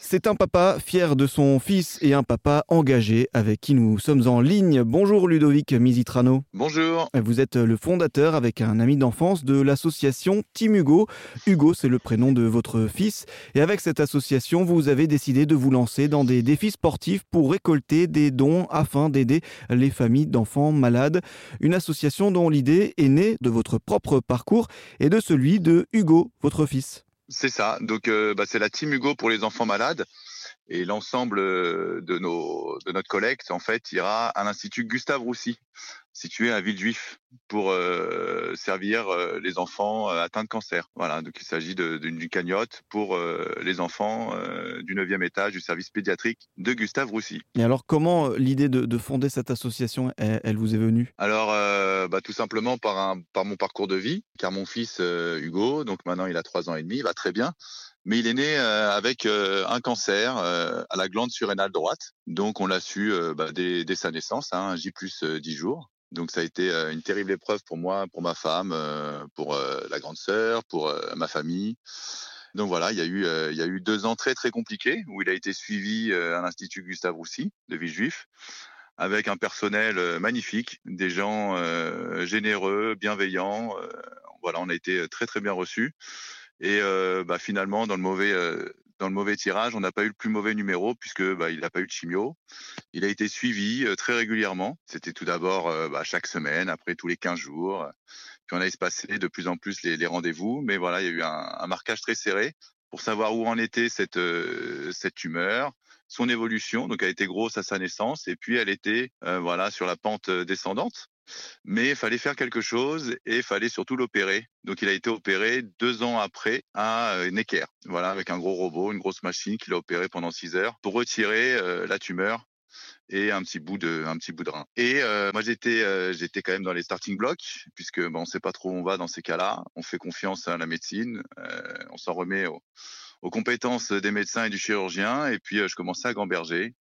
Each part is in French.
C'est un papa fier de son fils et un papa engagé avec qui nous sommes en ligne. Bonjour Ludovic Misitrano. Bonjour. Vous êtes le fondateur avec un ami d'enfance de l'association Team Hugo. Hugo, c'est le prénom de votre fils. Et avec cette association, vous avez décidé de vous lancer dans des défis sportifs pour récolter des dons afin d'aider les familles d'enfants malades. Une association dont l'idée est née de votre propre parcours et de celui de Hugo, votre fils. C'est ça. Donc, euh, bah, c'est la Team Hugo pour les enfants malades. Et l'ensemble euh, de, nos, de notre collecte, en fait, ira à l'Institut Gustave Roussy, situé à Villejuif, pour euh, servir les enfants atteints de cancer. Voilà, donc il s'agit d'une cagnotte pour les enfants du 9e étage du service pédiatrique de Gustave Roussy. Et alors, comment l'idée de, fonder cette association, elle, vous est venue? Alors, bah, tout simplement par, un, par mon parcours de vie, car mon fils Hugo, donc maintenant il a 3 ans et demi, il va très bien, mais il est né avec un cancer à la glande surrénale droite. Donc on l'a su bah, dès, sa naissance, hein, J plus 10 jours. Donc ça a été une terrible épreuve pour moi, pour ma femme, pour la grande sœur, pour ma famille. Donc voilà, il y a eu il y a eu deux ans très très compliqués où il a été suivi à l'institut Gustave Roussy de Villejuif avec un personnel magnifique, des gens généreux, bienveillants. voilà, on a été très très bien reçus. Et bah, finalement, dans le mauvais dans le mauvais tirage, on n'a pas eu le plus mauvais numéro puisque bah, il n'a pas eu de chimio. Il a été suivi très régulièrement. C'était tout d'abord bah, chaque semaine, après tous les 15 jours. Puis on a espacé de plus en plus les, les rendez-vous, mais voilà, il y a eu un, un, marquage très serré pour savoir où en était cette cette tumeur, son évolution. Donc elle était grosse à sa naissance et puis elle était voilà sur la pente descendante mais il fallait faire quelque chose et il fallait surtout l'opérer. Donc il a été opéré deux ans après à euh, Necker, voilà, avec un gros robot, une grosse machine qu'il a opéré pendant six heures pour retirer euh, la tumeur et un petit bout de un petit bout de rein. Et euh, moi j'étais j'étais quand même dans les starting blocks puisque bon, on sait pas trop où on va dans ces cas-là. On fait confiance à la médecine, on s'en remet aux, aux, compétences des médecins et du chirurgien. Et puis je commençais à gamberger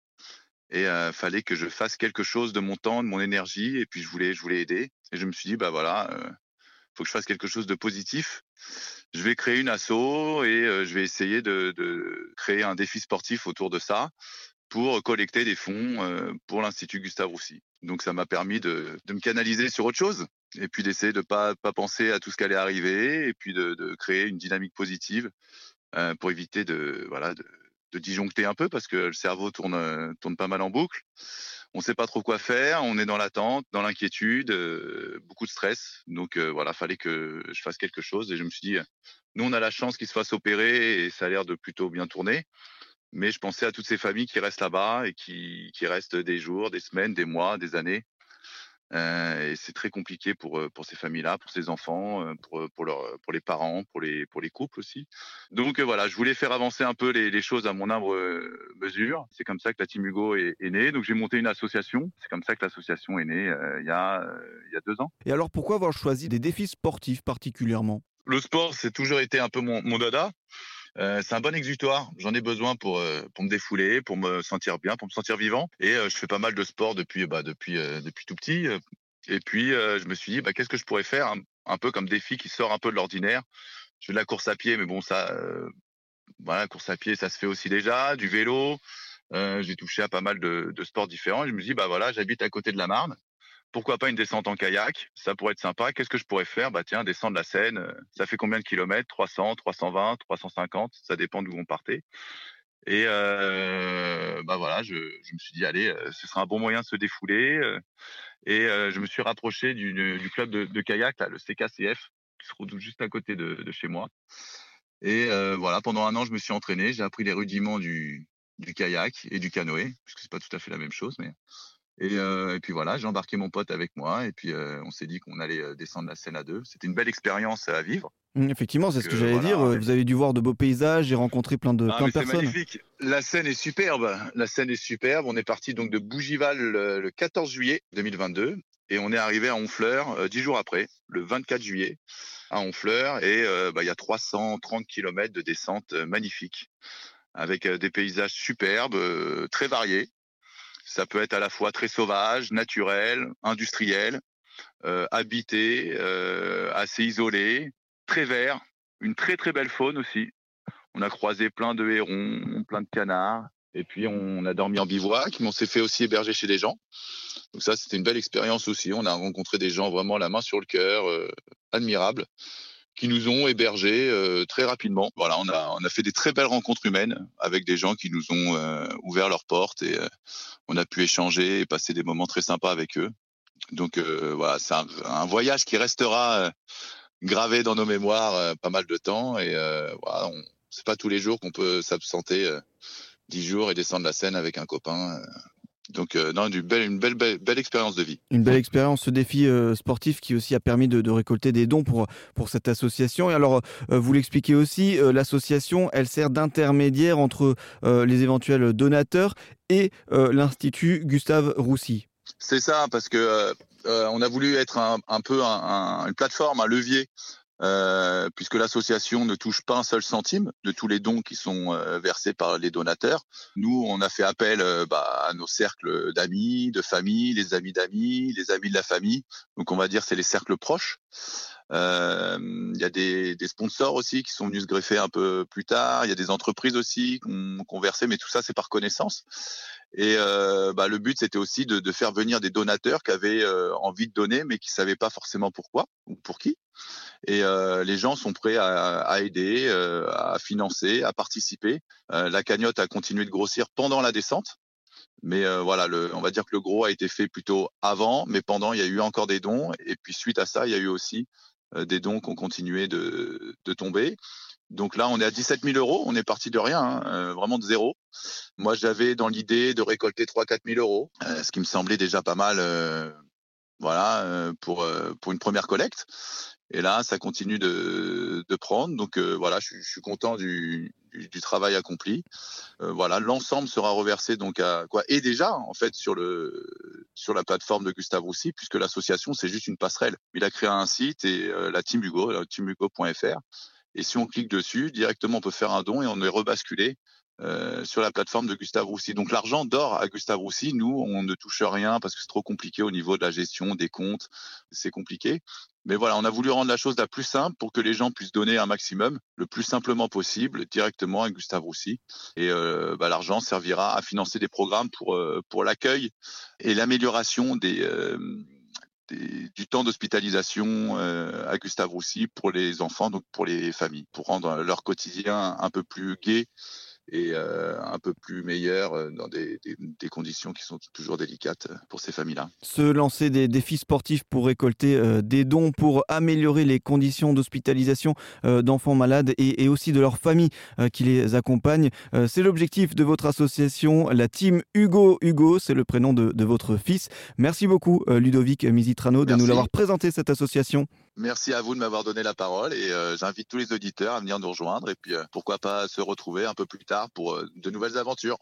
et euh, fallait que je fasse quelque chose de mon temps, de mon énergie, et puis je voulais, je voulais aider. Et je me suis dit, bah voilà, euh, faut que je fasse quelque chose de positif. Je vais créer une asso et euh, je vais essayer de, de, créer un défi sportif autour de ça pour collecter des fonds pour l'Institut Gustave Roussy. Donc ça m'a permis de, de, me canaliser sur autre chose et puis d'essayer de pas pas penser à tout ce qui allait arriver et puis de, de créer une dynamique positive pour éviter de voilà de de disjoncter un peu parce que le cerveau tourne, euh, tourne pas mal en boucle. On ne sait pas trop quoi faire, on est dans l'attente, dans l'inquiétude, euh, beaucoup de stress. Donc euh, voilà, fallait que je fasse quelque chose et je me suis dit, nous on a la chance qu'il se fasse opérer et ça a l'air de plutôt bien tourner. Mais je pensais à toutes ces familles qui restent là-bas et qui, qui restent des jours, des semaines, des mois, des années euh, et c'est très compliqué pour pour ces familles-là, pour ces enfants, pour pour leur, pour les parents, pour les pour les couples aussi. Donc voilà, je voulais faire avancer un peu les, les choses à mon humble mesure. C'est comme ça que la Team Hugo est, est née. Donc j'ai monté une association. C'est comme ça que l'association est née euh, il y a il y a deux ans. Et alors pourquoi avoir choisi des défis sportifs particulièrement? Le sport, c'est toujours été un peu mon, mon dada. Euh, c'est un bon exutoire. J'en ai besoin pour euh, pour me défouler, pour me sentir bien, pour me sentir vivant. Et euh, je fais pas mal de sport depuis bah, depuis depuis tout petit. Et puis je me suis dit bah, qu'est-ce que je pourrais faire un, peu comme défi qui sort un peu de l'ordinaire. Je fais de la course à pied, mais bon ça voilà course à pied ça se fait aussi déjà, du vélo. j'ai touché à pas mal de, de sports différents. Je me dis bah voilà j'habite à côté de la Marne pourquoi pas une descente en kayak Ça pourrait être sympa. Qu'est-ce que je pourrais faire? Bah tiens, descendre la Seine. Euh, ça fait combien de kilomètres? 300, 320, 350 Ça dépend d'où on partait. Et euh, bah voilà, je, me suis dit allez, euh, ce sera un bon moyen de se défouler. Et je me suis rapproché du, club de, kayak, là, le CKCF, qui se trouve juste à côté de, de chez moi. Et voilà, pendant un an, je me suis entraîné. J'ai appris les rudiments du, du kayak et du canoë, puisque c'est pas tout à fait la même chose, mais et, euh, et, puis voilà, j'ai embarqué mon pote avec moi et puis euh, on s'est dit qu'on allait euh, descendre la Seine à deux. C'était une belle expérience à vivre. Mmh, effectivement, c'est ce que j'allais dire. Vous avez dû voir de beaux paysages, j'ai rencontré plein de, ah, plein de personnes. magnifique. La Seine est superbe. La Seine est superbe. On est parti donc de Bougival le, le 14 juillet 2022 et on est arrivé à Honfleur dix jours après, le 24 juillet à Honfleur et bah, il y a 330 km de descente magnifique avec des paysages superbes, très variés. Ça peut être à la fois très sauvage, naturel, industriel, euh, habité, euh, assez isolé, très vert, une très très belle faune aussi. On a croisé plein de hérons, plein de canards. Et puis on a dormi en bivouac, mais on s'est fait aussi héberger chez des gens. Donc ça, c'était une belle expérience aussi. On a rencontré des gens vraiment la main sur le cœur, euh, admirables, qui nous ont hébergés euh, très rapidement. Voilà, on a, on a fait des très belles rencontres humaines avec des gens qui nous ont euh, ouvert leurs portes et on a pu échanger et passer des moments très sympas avec eux. Donc voilà, c'est un, voyage qui restera gravé dans nos mémoires pas mal de temps et voilà, c'est pas tous les jours qu'on peut s'absenter 10 jours et descendre la scène avec un copain. Euh. Donc, euh, non, une belle, une belle, belle, expérience de vie. Une belle expérience, ce défi euh, sportif qui aussi a permis de, récolter des dons pour, pour cette association. Et alors, vous l'expliquez aussi, l'association, elle sert d'intermédiaire entre les éventuels donateurs et l'Institut Gustave Roussy. C'est ça, parce que on a voulu être un, un peu une plateforme, un levier euh, puisque l'association ne touche pas un seul centime de tous les dons qui sont euh, versés par les donateurs. Nous, on a fait appel euh, bah, à nos cercles d'amis, de famille, les amis d'amis, les amis de la famille. Donc, on va dire c'est les cercles proches. Il y a des, des, sponsors aussi qui sont venus se greffer un peu plus tard. Il y a des entreprises aussi qui ont, versé, mais tout ça c'est par connaissance. Et bah, le but c'était aussi de, de, faire venir des donateurs qui avaient envie de donner, mais qui savaient pas forcément pourquoi ou pour qui. Et euh, les gens sont prêts à, à aider, euh, à financer, à participer. Euh, la cagnotte a continué de grossir pendant la descente. Mais voilà, le, on va dire que le gros a été fait plutôt avant, mais pendant, il y a eu encore des dons. Et puis suite à ça, il y a eu aussi des dons qui ont continué de, de, tomber. Donc là, on est à 17 000 euros. On est parti de rien, hein, vraiment de zéro. Moi, j'avais dans l'idée de récolter 3 4 000 euros, ce qui me semblait déjà pas mal voilà, pour, pour une première collecte. Et là, ça continue de, de prendre. Donc voilà, je, je, suis content du, du, du travail accompli. voilà, l'ensemble sera reversé donc à quoi? Et déjà, en fait, sur le sur la plateforme de Gustave Roussy, puisque l'association c'est juste une passerelle. Il a créé un site et la Team Hugo, teamhugo.fr. Et si on clique dessus, directement on peut faire un don et on est rebasculé euh, sur la plateforme de Gustave Roussy. Donc l'argent dort à Gustave Roussy. Nous, on ne touche rien parce que c'est trop compliqué au niveau de la gestion des comptes. C'est compliqué. Mais voilà, on a voulu rendre la chose la plus simple pour que les gens puissent donner un maximum, le plus simplement possible, directement à Gustave Roussy. Et euh, bah, l'argent servira à financer des programmes pour, euh, pour l'accueil et l'amélioration des, du temps d'hospitalisation à Gustave Roussy pour les enfants, donc pour les familles, pour rendre leur quotidien un peu plus gai et euh, un peu plus meilleur euh, dans des, des, conditions qui sont toujours délicates pour ces familles-là. Se lancer des défis sportifs pour récolter euh, des dons pour améliorer les conditions d'hospitalisation d'enfants malades et, et, aussi de leurs familles qui les accompagnent, c'est l'objectif de votre association, la team Hugo Hugo, c'est le prénom de, de, votre fils. Merci beaucoup Ludovic Mizitrano de nous l'avoir présenté cette association. Merci à vous de m'avoir donné la parole et j'invite tous les auditeurs à venir nous rejoindre et puis pourquoi pas se retrouver un peu plus tard pour euh, de nouvelles aventures.